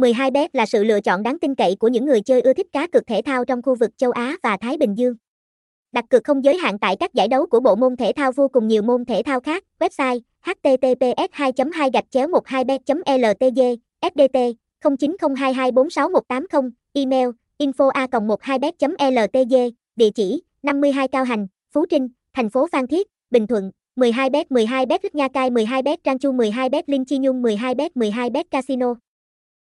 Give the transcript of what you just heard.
12bet là sự lựa chọn đáng tin cậy của những người chơi ưa thích cá cược thể thao trong khu vực châu Á và Thái Bình Dương. Đặt cược không giới hạn tại các giải đấu của bộ môn thể thao vô cùng nhiều môn thể thao khác. Website https 2 2 12 bet ltg fdt 0902246180 email info a 12 bet ltg địa chỉ 52 Cao Hành, Phú Trinh, thành phố Phan Thiết, Bình Thuận, 12bet 12bet Nha Cai 12bet Trang Chu 12bet Linh Chi Nhung 12bet 12bet Casino